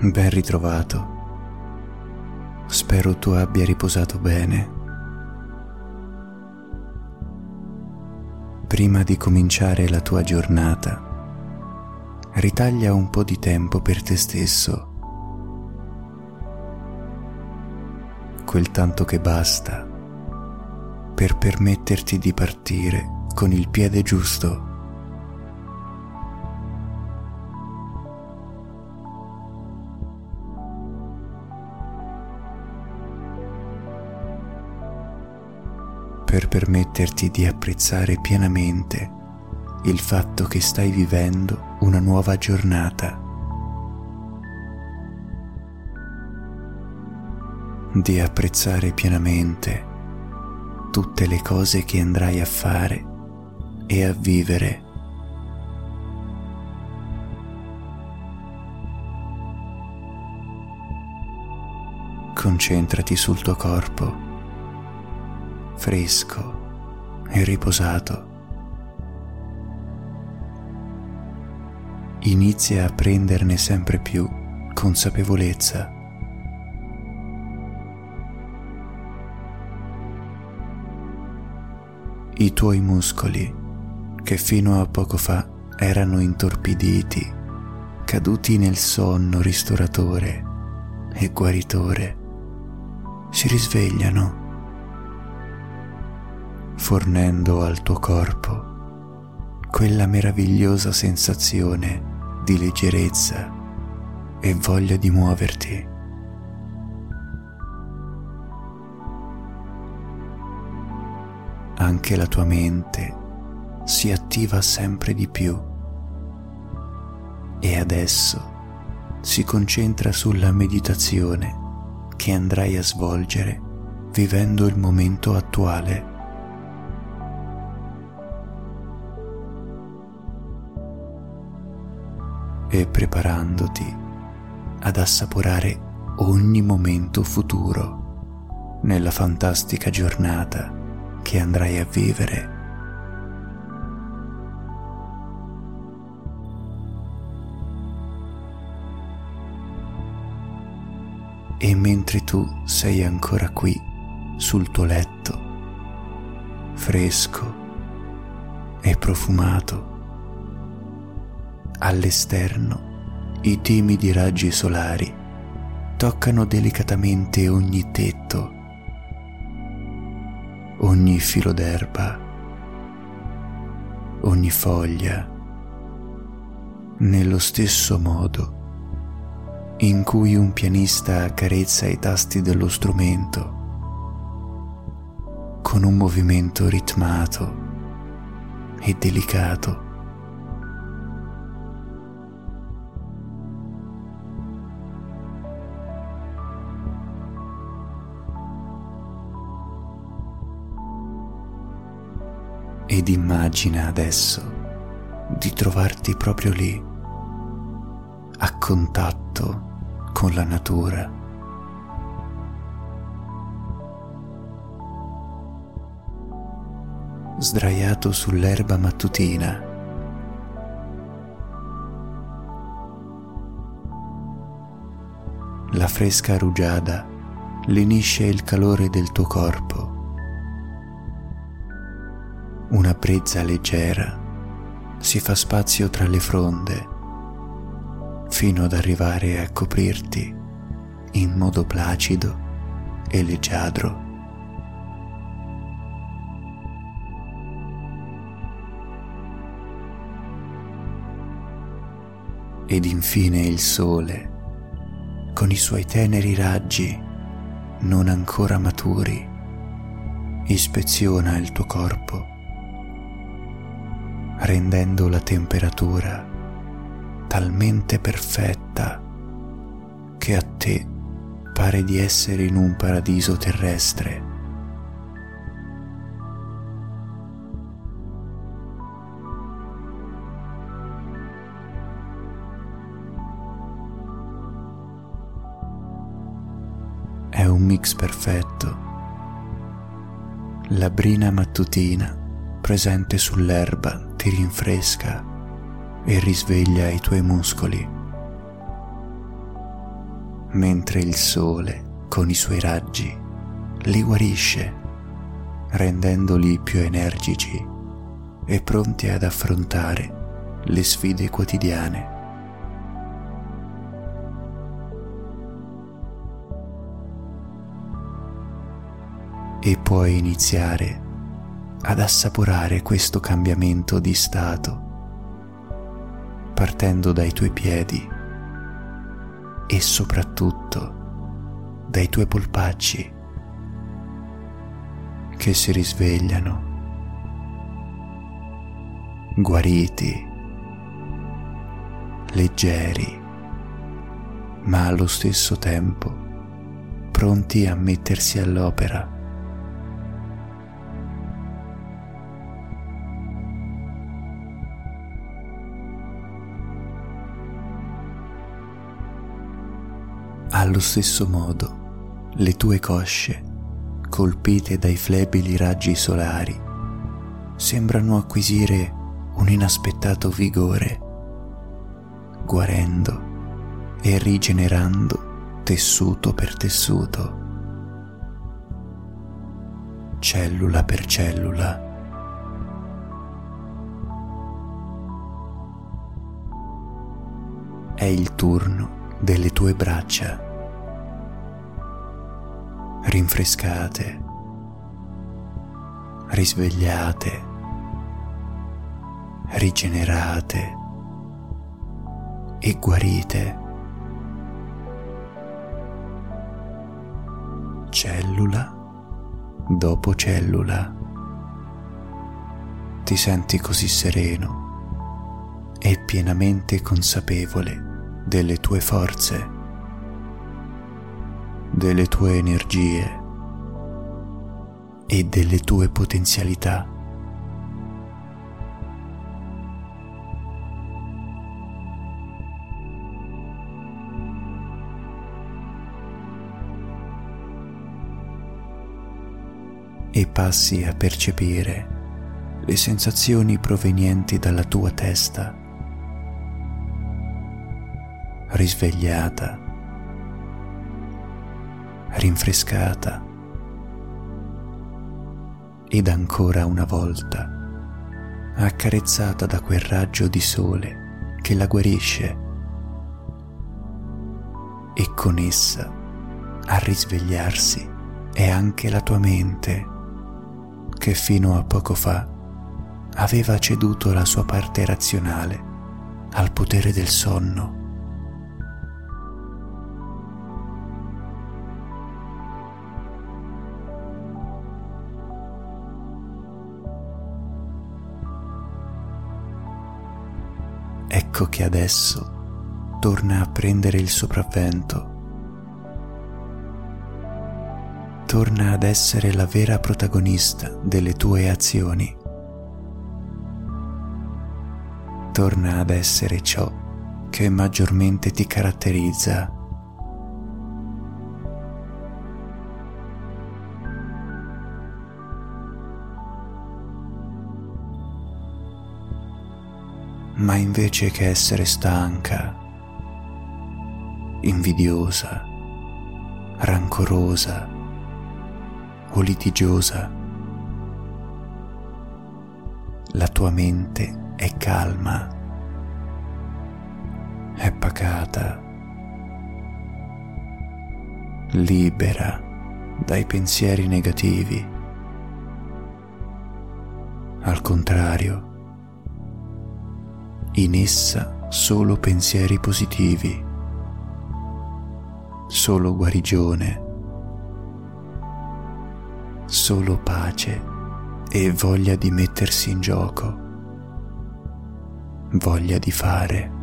Ben ritrovato. Spero tu abbia riposato bene. Prima di cominciare la tua giornata, ritaglia un po' di tempo per te stesso. Quel tanto che basta per permetterti di partire con il piede giusto per permetterti di apprezzare pienamente il fatto che stai vivendo una nuova giornata. Di apprezzare pienamente tutte le cose che andrai a fare e a vivere. Concentrati sul tuo corpo fresco e riposato. Inizia a prenderne sempre più consapevolezza. I tuoi muscoli, che fino a poco fa erano intorpiditi, caduti nel sonno ristoratore e guaritore, si risvegliano fornendo al tuo corpo quella meravigliosa sensazione di leggerezza e voglia di muoverti. Anche la tua mente si attiva sempre di più e adesso si concentra sulla meditazione che andrai a svolgere vivendo il momento attuale. E preparandoti ad assaporare ogni momento futuro nella fantastica giornata che andrai a vivere. E mentre tu sei ancora qui sul tuo letto, fresco e profumato, All'esterno i timidi raggi solari toccano delicatamente ogni tetto, ogni filo d'erba, ogni foglia, nello stesso modo in cui un pianista accarezza i tasti dello strumento con un movimento ritmato e delicato. Ed immagina adesso di trovarti proprio lì, a contatto con la natura. Sdraiato sull'erba mattutina. La fresca rugiada lenisce il calore del tuo corpo una brezza leggera si fa spazio tra le fronde fino ad arrivare a coprirti in modo placido e leggiadro. Ed infine il sole, con i suoi teneri raggi non ancora maturi, ispeziona il tuo corpo rendendo la temperatura talmente perfetta che a te pare di essere in un paradiso terrestre. È un mix perfetto. La brina mattutina presente sull'erba ti rinfresca e risveglia i tuoi muscoli. mentre il sole, con i suoi raggi, li guarisce, rendendoli più energici e pronti ad affrontare le sfide quotidiane. E puoi iniziare ad assaporare questo cambiamento di stato, partendo dai tuoi piedi e soprattutto dai tuoi polpacci che si risvegliano, guariti, leggeri, ma allo stesso tempo pronti a mettersi all'opera Allo stesso modo, le tue cosce, colpite dai flebili raggi solari, sembrano acquisire un inaspettato vigore, guarendo e rigenerando tessuto per tessuto, cellula per cellula. È il turno delle tue braccia rinfrescate, risvegliate, rigenerate e guarite. Cellula dopo cellula. Ti senti così sereno e pienamente consapevole delle tue forze delle tue energie e delle tue potenzialità. E passi a percepire le sensazioni provenienti dalla tua testa, risvegliata rinfrescata. Ed ancora una volta accarezzata da quel raggio di sole che la guarisce e con essa a risvegliarsi è anche la tua mente che fino a poco fa aveva ceduto la sua parte razionale al potere del sonno ecco che adesso torna a prendere il sopravvento. Torna ad essere la vera protagonista delle tue azioni. Torna ad essere ciò che maggiormente ti caratterizza ma invece che essere stanca, invidiosa, rancorosa o litigiosa, la tua mente è calma, è pacata, libera dai pensieri negativi. Al contrario, in essa solo pensieri positivi, solo guarigione, solo pace e voglia di mettersi in gioco, voglia di fare.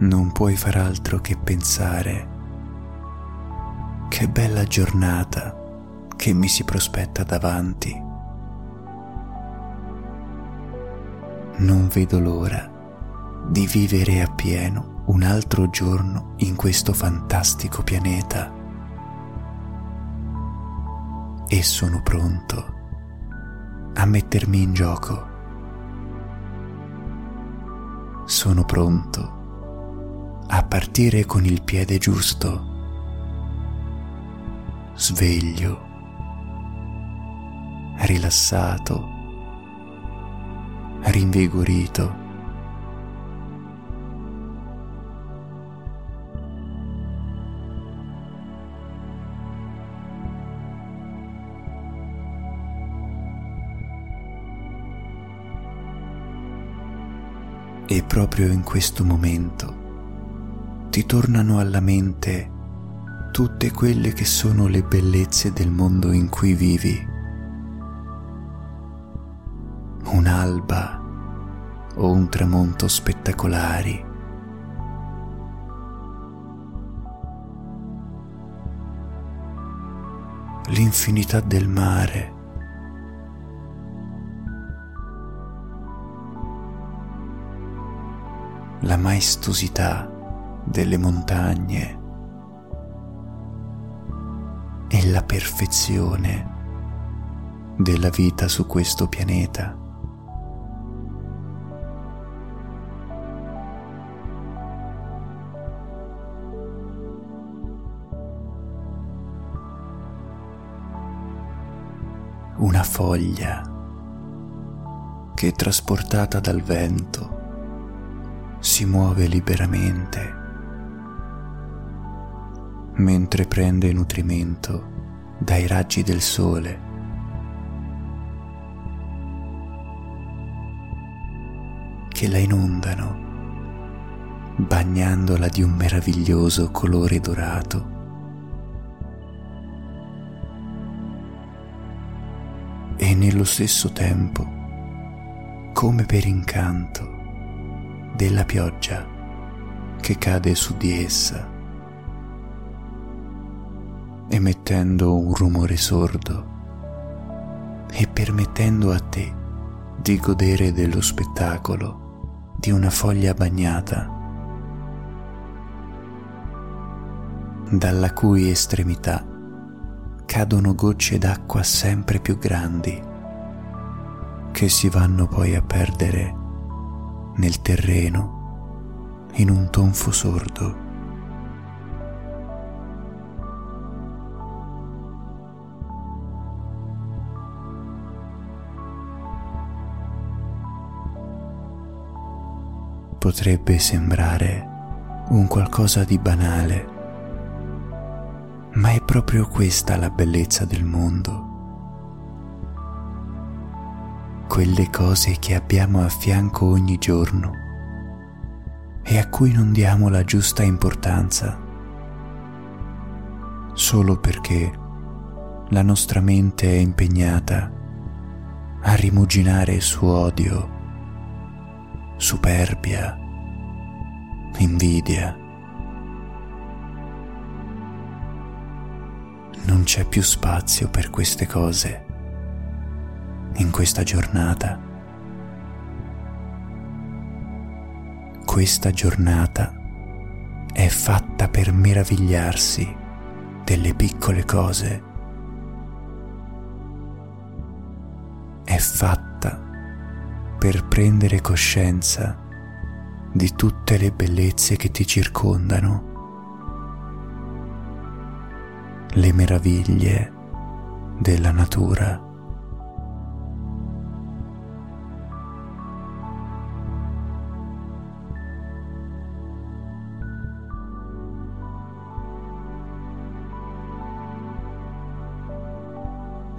Non puoi far altro che pensare che bella giornata che mi si prospetta davanti. Non vedo l'ora di vivere appieno un altro giorno in questo fantastico pianeta. e sono pronto a mettermi in gioco. Sono pronto a partire con il piede giusto, sveglio, rilassato, rinvigorito. E proprio in questo momento ti tornano alla mente tutte quelle che sono le bellezze del mondo in cui vivi. Un'alba o un tramonto spettacolari. L'infinità del mare la maestosità delle montagne e la perfezione della vita su questo pianeta. Una foglia che trasportata dal vento si muove liberamente mentre prende nutrimento dai raggi del sole. che la inondano, bagnandola di un meraviglioso colore dorato. E nello stesso tempo, come per incanto, della pioggia che cade su di essa, emettendo un rumore sordo e permettendo a te di godere dello spettacolo di una foglia bagnata, dalla cui estremità cadono gocce d'acqua sempre più grandi che si vanno poi a perdere nel terreno in un tonfo sordo. Potrebbe sembrare un qualcosa di banale, ma è proprio questa la bellezza del mondo. Quelle cose che abbiamo a fianco ogni giorno e a cui non diamo la giusta importanza, solo perché la nostra mente è impegnata a rimuginare su odio, superbia, invidia. Non c'è più spazio per queste cose in questa giornata. Questa giornata è fatta per meravigliarsi delle piccole cose. È fatta per prendere coscienza di tutte le bellezze che ti circondano, le meraviglie della natura.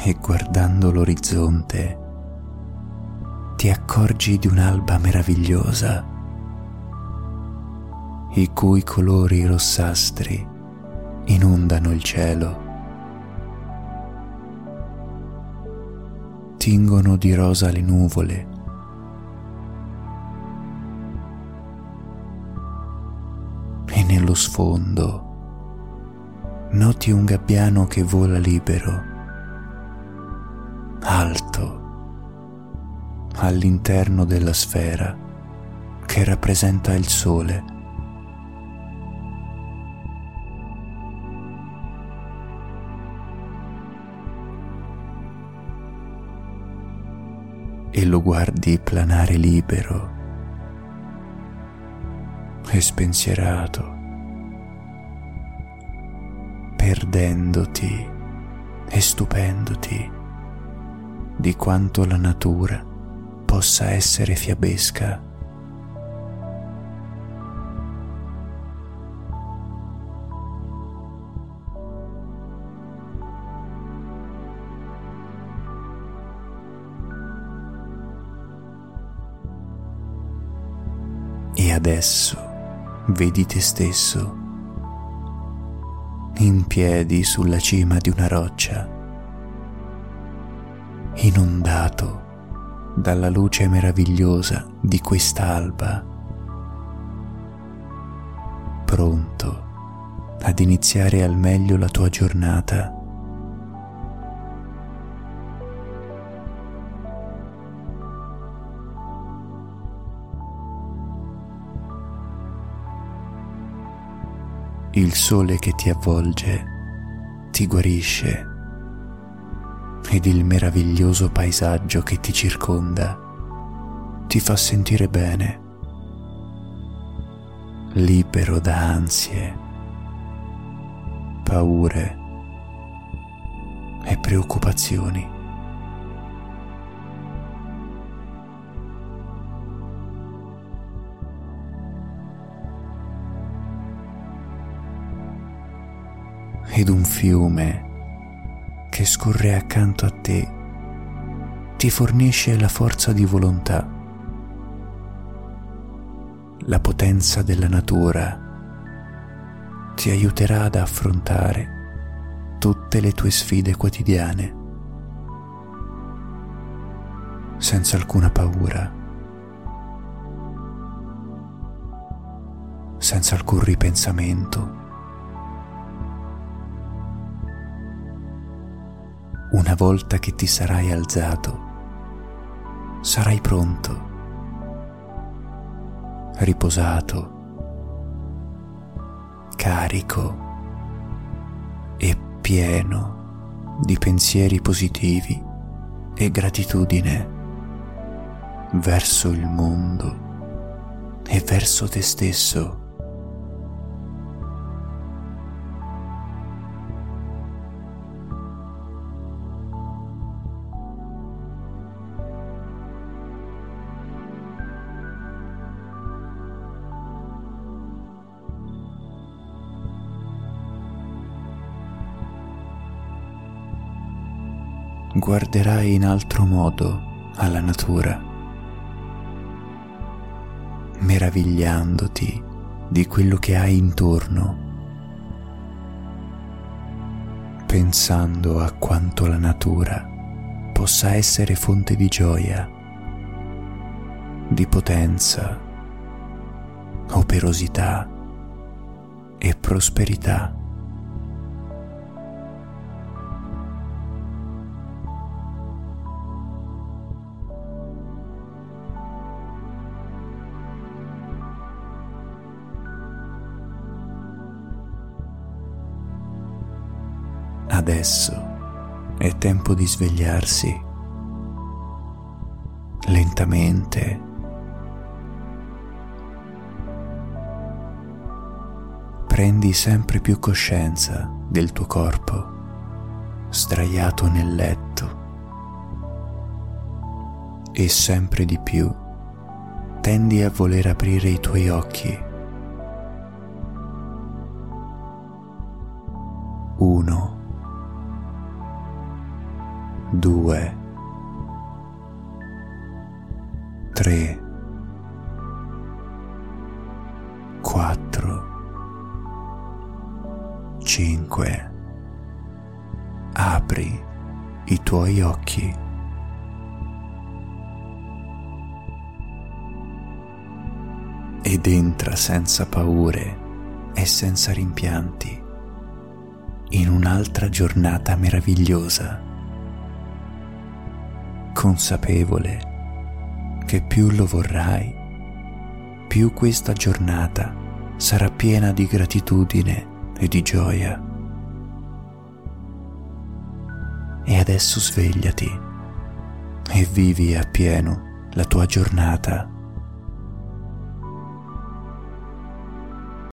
e guardando l'orizzonte ti accorgi di un'alba meravigliosa, i cui colori rossastri inondano il cielo. Tingono di rosa le nuvole. E nello sfondo noti un gabbiano che vola libero alto all'interno della sfera che rappresenta il Sole. E lo guardi planare libero e spensierato, perdendoti e stupendoti di quanto la natura possa essere fiabesca. E adesso vedi te stesso in piedi sulla cima di una roccia, inondato dalla luce meravigliosa di quest'alba, pronto ad iniziare al meglio la tua giornata. Il sole che ti avvolge ti guarisce ed il meraviglioso paesaggio che ti circonda ti fa sentire bene, libero da ansie, paure e preoccupazioni. Ed un fiume che scorre accanto a te ti fornisce la forza di volontà, la potenza della natura ti aiuterà ad affrontare tutte le tue sfide quotidiane senza alcuna paura, senza alcun ripensamento. Una volta che ti sarai alzato, sarai pronto, riposato, carico e pieno di pensieri positivi e gratitudine verso il mondo e verso te stesso. Guarderai in altro modo alla natura, meravigliandoti di quello che hai intorno, pensando a quanto la natura possa essere fonte di gioia, di potenza, operosità e prosperità. Adesso è tempo di svegliarsi lentamente. Prendi sempre più coscienza del tuo corpo sdraiato nel letto e sempre di più tendi a voler aprire i tuoi occhi. Uno Ed entra senza paure e senza rimpianti in un'altra giornata meravigliosa consapevole che più lo vorrai, più questa giornata sarà piena di gratitudine e di gioia. E adesso svegliati, e vivi appieno la tua giornata